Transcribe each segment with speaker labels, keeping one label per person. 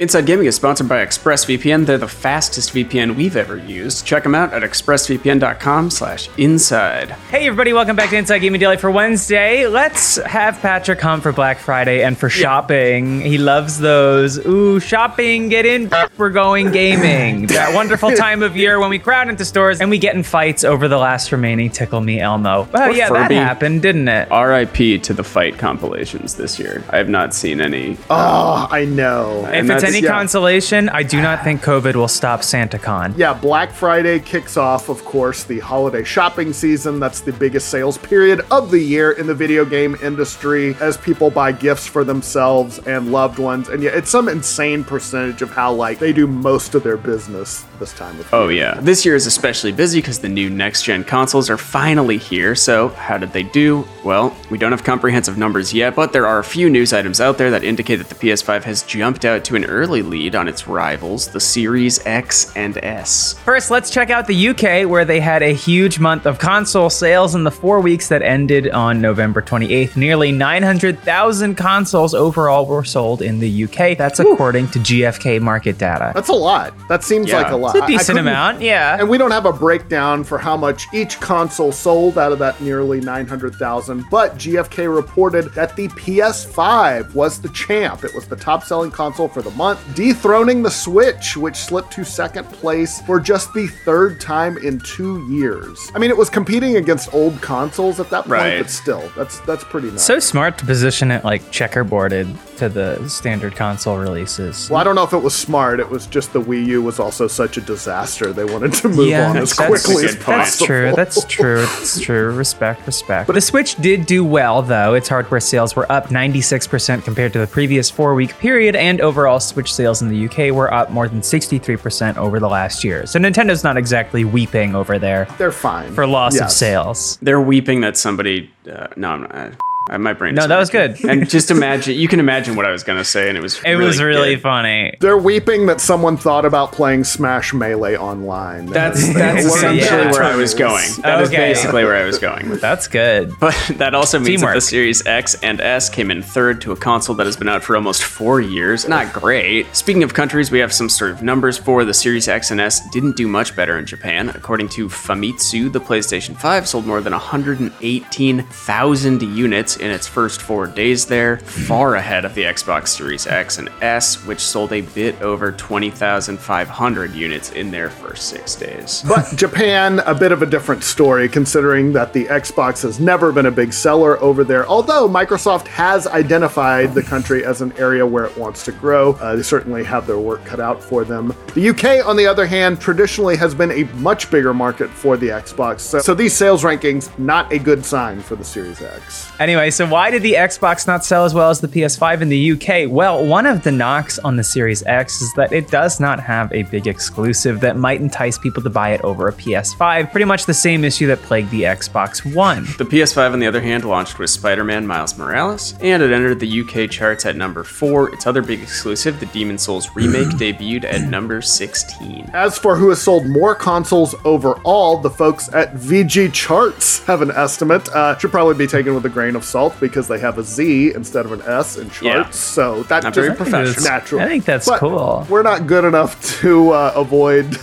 Speaker 1: Inside Gaming is sponsored by ExpressVPN. They're the fastest VPN we've ever used. Check them out at expressvpn.com slash inside.
Speaker 2: Hey everybody, welcome back to Inside Gaming Daily for Wednesday. Let's have Patrick come for Black Friday and for shopping. He loves those. Ooh, shopping, get in, we're going gaming. that wonderful time of year when we crowd into stores and we get in fights over the last remaining Tickle Me Elmo. Oh
Speaker 1: Or
Speaker 2: yeah, that
Speaker 1: Furby.
Speaker 2: happened, didn't it?
Speaker 1: RIP to the fight compilations this year. I have not seen any.
Speaker 3: Oh, I know.
Speaker 2: If
Speaker 1: and
Speaker 2: it's
Speaker 1: that's-
Speaker 2: any
Speaker 3: yeah.
Speaker 2: consolation, I do not think COVID will stop SantaCon.
Speaker 3: Yeah, Black Friday kicks off, of course, the holiday shopping season. That's the biggest sales period of the year in the video game industry as people buy gifts for themselves and loved ones. And yeah, it's some insane percentage of how, like, they do most of their business this time of year.
Speaker 1: Oh,
Speaker 3: year.
Speaker 1: yeah. This year is especially busy because the new next gen consoles are finally here. So, how did they do? Well, we don't have comprehensive numbers yet, but there are a few news items out there that indicate that the PS5 has jumped out to an early lead on its rivals, the Series X and S.
Speaker 2: First, let's check out the UK, where they had a huge month of console sales in the four weeks that ended on November 28th. Nearly 900,000 consoles overall were sold in the UK. That's according to GFK market data.
Speaker 3: That's a lot. That seems
Speaker 1: Yeah,
Speaker 3: like a lot.
Speaker 2: It's a
Speaker 3: I- I
Speaker 2: decent amount, yeah.
Speaker 3: And we don't have a breakdown for how much each console sold out of that nearly 900,000, but GFK reported that the PS5 was the champ. It was the top selling console for the month, dethroning the Switch, which slipped to second place for just the third time in two years. I mean, it was competing against old consoles at that point,
Speaker 1: Right.
Speaker 3: but still, that's that's pretty nice.
Speaker 2: So smart to position it like checkerboarded to the standard console releases.
Speaker 3: well, I don't know if it was smart. It was just the Wii U was also such a disaster. They wanted to move
Speaker 2: Yeah,
Speaker 3: on as
Speaker 2: that's- that's
Speaker 3: quickly as
Speaker 1: good point.
Speaker 2: That's true. That's true. That's true. Respect, respect. But the Switch did do well, though. Its hardware sales were up 96% compared to the previous four week period, and overall Switch sales in the UK were up more than 63% over the last year. So Nintendo's not exactly weeping over there
Speaker 3: They're fine
Speaker 2: for loss of sales.
Speaker 1: They're weeping that somebody. Uh, no, I'm not. Uh, my brain.
Speaker 2: No, that was good.
Speaker 1: and just imagine, you can imagine what I was gonna say, and it was.
Speaker 2: It was really
Speaker 1: good.
Speaker 2: funny.
Speaker 3: They're weeping that someone thought about playing Smash Melee online.
Speaker 1: That's that's
Speaker 2: Yeah.
Speaker 1: essentially where I was going. That
Speaker 2: Okay.
Speaker 1: basically where I was going with.
Speaker 2: That's good.
Speaker 1: But that also means
Speaker 2: Teamwork.
Speaker 1: that the Series X and S came in third to a console that has been out for almost four years. Not great. Speaking of countries, we have some sort of numbers for the Series X and S didn't do much better in Japan. According to Famitsu, the PlayStation 5 sold more than 118,000 units in its first four days there, far ahead of the Xbox Series X and S, which sold a bit over 20,500 units in their first six days.
Speaker 3: But Japan, a bit of a different story, considering that the Xbox has never been a big seller over there. Although Microsoft has identified the country as an area where it wants to grow, uh, they certainly have their work cut out for them. The UK, on the other hand, traditionally has been a much bigger market for the Xbox. So, so these sales rankings, not a good sign for the Series X.
Speaker 2: Anyway, so why did the Xbox not sell as well as the PS5 in the UK? Well, one of the knocks on the Series X is that it does not have a big exclusive that might entice people to buy it over a PS5. Pretty much the same issue that plagued the Xbox One.
Speaker 1: The PS5, on the other hand, launched with Spider Man Miles Morales, and it entered the UK charts at number 4. Its other big exclusive, the Demon Souls remake, debuted at number 16.
Speaker 3: As for who has sold more consoles overall, the folks at VGChartz have an estimate. Uh, should probably be taken with a grain of salt because they have a Z instead of an S in charts.
Speaker 1: Yeah.
Speaker 3: So that
Speaker 1: Not
Speaker 3: just
Speaker 1: very professional.
Speaker 3: natural.
Speaker 2: I think that's
Speaker 3: But
Speaker 2: cool.
Speaker 3: We're not good enough to uh, avoid.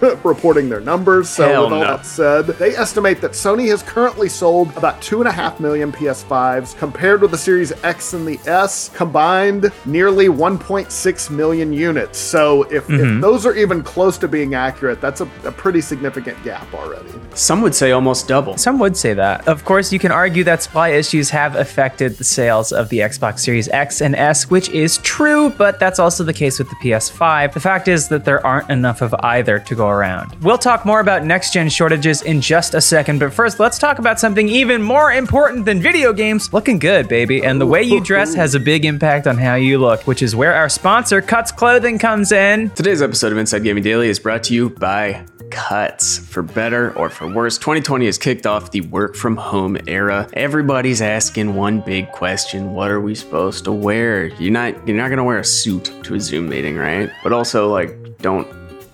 Speaker 3: reporting their numbers. So,
Speaker 1: Hell
Speaker 3: with all
Speaker 1: no.
Speaker 3: that said, they estimate that Sony has currently sold about two and a half million PS5s, compared with the Series X and the S combined, nearly 1.6 million units. So, if,
Speaker 1: Mm-hmm.
Speaker 3: if those are even close to being accurate, that's a, a pretty significant gap already.
Speaker 1: Some would say almost double.
Speaker 2: Some would say that. Of course, you can argue that supply issues have affected the sales of the Xbox Series X and S, which is true, but that's also the case with the PS5. The fact is that there aren't enough of either to go around. We'll talk more about next gen shortages in just a second, but first, let's talk about something even more important than video games looking good, baby. And the way you dress has a big impact on how you look, which is where our sponsor, Cuts Clothing, comes in.
Speaker 1: Today's episode of Inside Gaming Daily is brought to you by Cuts. For better or for worse, 2020 has kicked off the work from home era. Everybody's asking one big question: What are we supposed to wear? You're not you're not gonna wear a suit to a Zoom meeting, right? But also like don't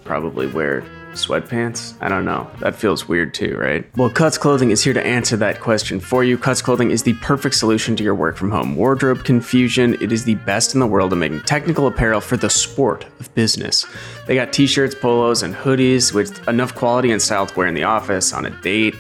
Speaker 1: probably wear sweatpants? I don't know. That feels weird too, right? Well, Cuts Clothing is here to answer that question for you. Cuts Clothing is the perfect solution to your work from home wardrobe confusion. It is the best in the world at making technical apparel for the sport of business. They got t shirts, polos, and hoodies with enough quality and style to wear in the office, on a date,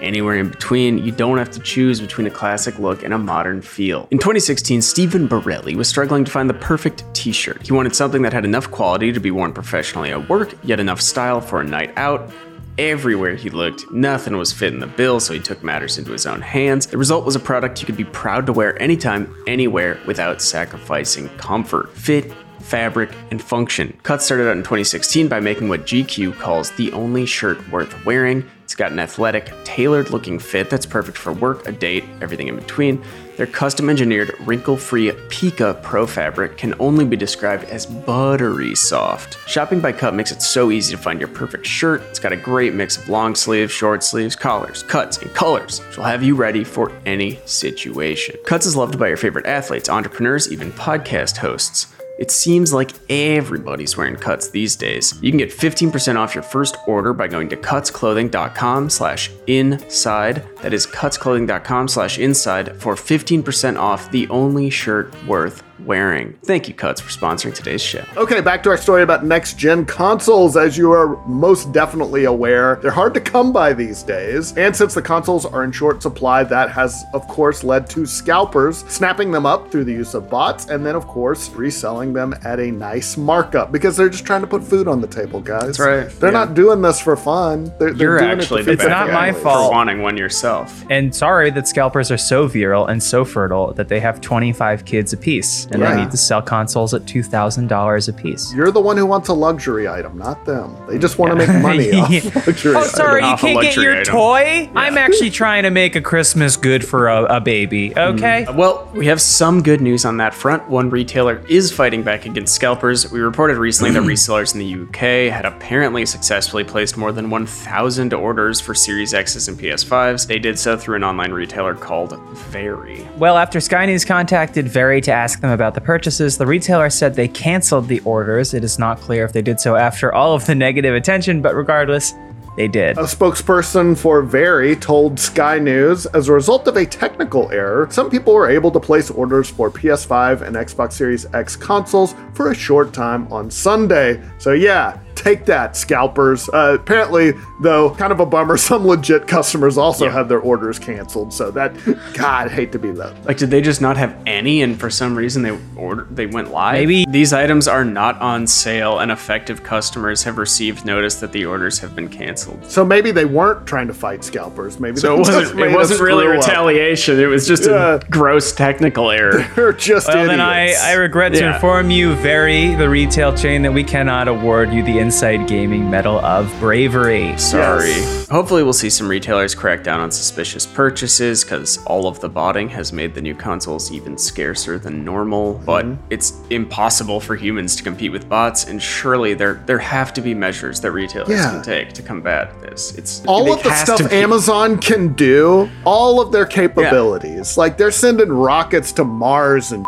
Speaker 1: Anywhere in between, you don't have to choose between a classic look and a modern feel. In 2016, Stephen Borelli was struggling to find the perfect t shirt. He wanted something that had enough quality to be worn professionally at work, yet enough style for a night out. Everywhere he looked, nothing was fitting the bill, so he took matters into his own hands. The result was a product you could be proud to wear anytime, anywhere, without sacrificing comfort, fit, fabric, and function. Cut started out in 2016 by making what GQ calls the only shirt worth wearing. It's got an athletic, tailored looking fit that's perfect for work, a date, everything in between. Their custom engineered, wrinkle free PYCA Pro fabric can only be described as buttery soft. Shopping by Cut makes it so easy to find your perfect shirt. It's got a great mix of long sleeves, short sleeves, collars, cuts, and colors, which will have you ready for any situation. Cuts is loved by your favorite athletes, entrepreneurs, even podcast hosts. It seems like everybody's wearing cuts these days. You can get 15% off your first order by going to cutsclothing.com slash inside. That is cutsclothing.com slash inside for 15% off the only shirt worth wearing. Thank you, Cuts, for sponsoring today's show.
Speaker 3: Okay, back to our story about next gen consoles. As you are most definitely aware, they're hard to come by these days. And since the consoles are in short supply, that has, of course, led to scalpers snapping them up through the use of bots and then, of course, reselling them at a nice markup because they're just trying to put food on the table, guys.
Speaker 1: That's right.
Speaker 3: They're
Speaker 1: Yeah.
Speaker 3: not doing this for fun. They're, they're
Speaker 1: You're
Speaker 3: doing
Speaker 1: actually
Speaker 3: it
Speaker 1: the
Speaker 3: to feed
Speaker 2: It's not my
Speaker 3: families.
Speaker 2: fault.
Speaker 1: for wanting one yourself.
Speaker 2: And sorry that scalpers are so virile and so fertile that they have 25 kids apiece and
Speaker 3: Yeah.
Speaker 2: they need to sell consoles at $2,000 apiece.
Speaker 3: You're the one who wants a luxury item, not them. They just want to make money off oh, luxury
Speaker 2: Oh,
Speaker 3: items.
Speaker 2: sorry, you can't get
Speaker 1: luxury
Speaker 2: your
Speaker 1: item.
Speaker 2: toy? I'm actually trying to make a Christmas good for a, a baby, mm. okay?
Speaker 1: Uh, well, we have some good news on that front. One retailer is fighting back against scalpers. We reported recently that resellers in the UK had apparently successfully placed more than 1,000 orders for Series X's and PS5s. They did so through an online retailer called Very.
Speaker 2: Well, after Sky News contacted Very to ask them about the purchases, the retailer said they canceled the orders. It is not clear if they did so after all of the negative attention, but regardless, they did.
Speaker 3: A spokesperson for Very told Sky News as a result of a technical error, some people were able to place orders for PS5 and Xbox Series X consoles for a short time on Sunday. So, yeah, take that, scalpers. Uh, apparently, though, kind of a bummer, some legit customers also
Speaker 1: Yeah.
Speaker 3: had their orders canceled. So, that, God, I hate to be that.
Speaker 1: Like, did they just not have any, and for some reason they ordered, they went live?
Speaker 2: Maybe-
Speaker 1: these items are not on sale, and affected customers have received notice that the orders have been canceled.
Speaker 3: So, maybe they weren't trying to fight scalpers. Maybe
Speaker 1: So it wasn't. It wasn't really
Speaker 3: screw up.
Speaker 1: retaliation. It was just
Speaker 3: Yeah.
Speaker 1: a gross technical error.
Speaker 3: They're just
Speaker 2: Well,
Speaker 3: idiots.
Speaker 2: then I, I regret to
Speaker 1: Yeah.
Speaker 2: inform you, Very, the retail chain, that we cannot award you the Inside Gaming Medal of Bravery.
Speaker 1: Sorry.
Speaker 3: Yes.
Speaker 1: Hopefully, we'll see some retailers crack down on suspicious purchases because all of the botting has made the new consoles even scarcer than normal. But
Speaker 3: Mm-hmm.
Speaker 1: it's impossible for humans to compete with bots, and surely there there have to be measures that retailers
Speaker 3: Yeah.
Speaker 1: can take to combat this. It's
Speaker 3: all of the stuff
Speaker 1: be-
Speaker 3: Amazon can do, all of their capabilities. Like they're sending rockets to Mars and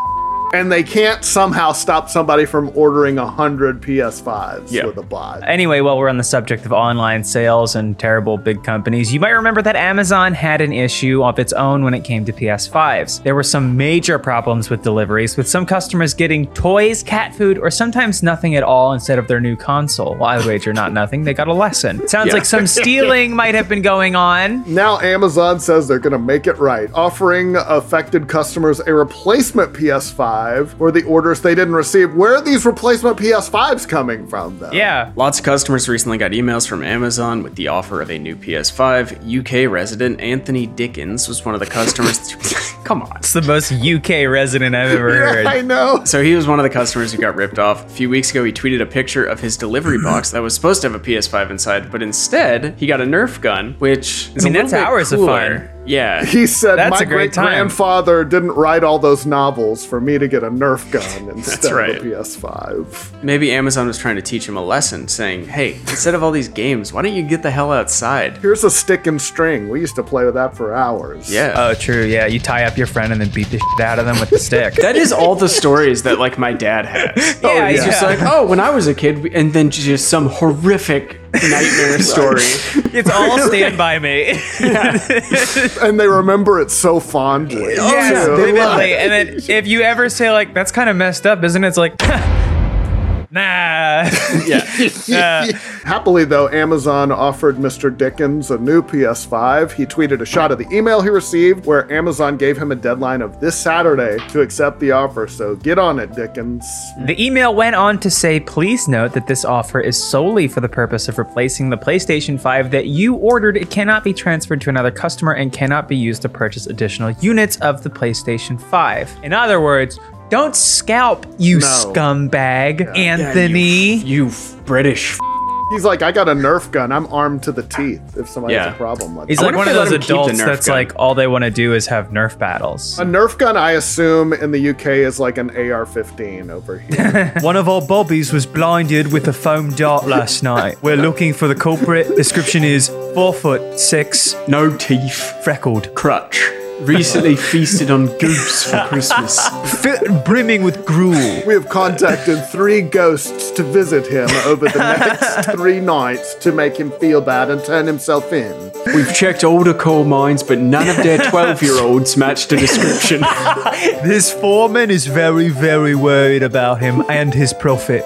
Speaker 3: and they can't somehow stop somebody from ordering a hundred PS5s
Speaker 1: Yeah.
Speaker 3: with a bot.
Speaker 2: Anyway, while we're on the subject of online sales and terrible big companies, you might remember that Amazon had an issue of its own when it came to PS5s. There were some major problems with deliveries, with some customers getting toys, cat food, or sometimes nothing at all instead of their new console. Well, I wager not nothing, they got a lesson. Sounds
Speaker 1: Yeah.
Speaker 2: like some stealing might have been going on.
Speaker 3: Now Amazon says they're going to make it right, offering affected customers a replacement PS5 for the orders they didn't receive. Where are these replacement PS5s coming from, though?
Speaker 2: Yeah.
Speaker 1: Lots of customers recently got emails from Amazon with the offer of a new PS5. UK resident Anthony Dickens was one of the customers. Come on.
Speaker 2: It's the most UK resident I've ever heard.
Speaker 3: I know.
Speaker 1: So he was one of the customers who got ripped off. A few weeks ago, he tweeted a picture of his delivery mm-hmm. box that was supposed to have a PS5 inside, but instead he got a Nerf gun, which is
Speaker 2: I mean,
Speaker 1: a
Speaker 2: that's
Speaker 1: little bit
Speaker 2: hours of
Speaker 1: cooler.
Speaker 2: fun.
Speaker 1: Yeah.
Speaker 3: He said,
Speaker 2: That's
Speaker 3: "My
Speaker 2: a great
Speaker 3: great
Speaker 2: time."
Speaker 3: grandfather didn't write all those novels for me to get a Nerf gun instead
Speaker 1: right.
Speaker 3: of a PS5."
Speaker 1: Maybe Amazon was trying to teach him a lesson, saying, "Hey, instead of all these games, why don't you get the hell outside?"
Speaker 3: Here's a stick and string. We used to play with that for hours.
Speaker 1: Yeah.
Speaker 2: Oh, true. Yeah, you tie up your friend and then beat the shit out of them with the stick.
Speaker 1: that is all the stories that like my dad has.
Speaker 2: Oh, yeah,
Speaker 1: It's just
Speaker 2: yeah.
Speaker 1: like, oh, when I was a kid, and then just some horrific nightmare story.
Speaker 2: It's all Stand By Me.
Speaker 3: and they remember it so fondly.
Speaker 2: yes,
Speaker 3: too.
Speaker 2: vividly. And then if you ever say like, "That's kind of messed up," isn't it? It's like, nah.
Speaker 1: Yeah.
Speaker 3: Uh, Happily, though, Amazon offered Mr. Dickens a new PS5. He tweeted a shot of the email he received where Amazon gave him a deadline of this Saturday to accept the offer. So get on it, Dickens.
Speaker 2: The email went on to say, please note that this offer is solely for the purpose of replacing the PlayStation 5 that you ordered. It cannot be transferred to another customer and cannot be used to purchase additional units of the PlayStation 5. In other words, don't scalp, you
Speaker 3: No.
Speaker 2: scumbag, Anthony.
Speaker 1: You, you British.
Speaker 3: He's like, I got a Nerf gun. I'm armed to the teeth if somebody has a problem with
Speaker 2: He's like one of those
Speaker 1: him keep the
Speaker 2: adults that's
Speaker 1: gun.
Speaker 2: like all they want to do is have Nerf battles.
Speaker 3: A Nerf gun, I assume, in the UK is like an AR 15 over here.
Speaker 2: One of our bobbies was blinded with a foam dart last night. We're looking for the culprit. Description is four foot six,
Speaker 1: no teeth.
Speaker 2: freckled,
Speaker 1: Crutch. Recently feasted on goose for Christmas.
Speaker 2: fit brimming with gruel.
Speaker 3: we have contacted three ghosts to visit him over the next three nights to make him feel bad and turn himself in.
Speaker 1: We've checked all the coal mines, but none of their 12 year olds match the description.
Speaker 2: This foreman is very, very worried about him and his profit.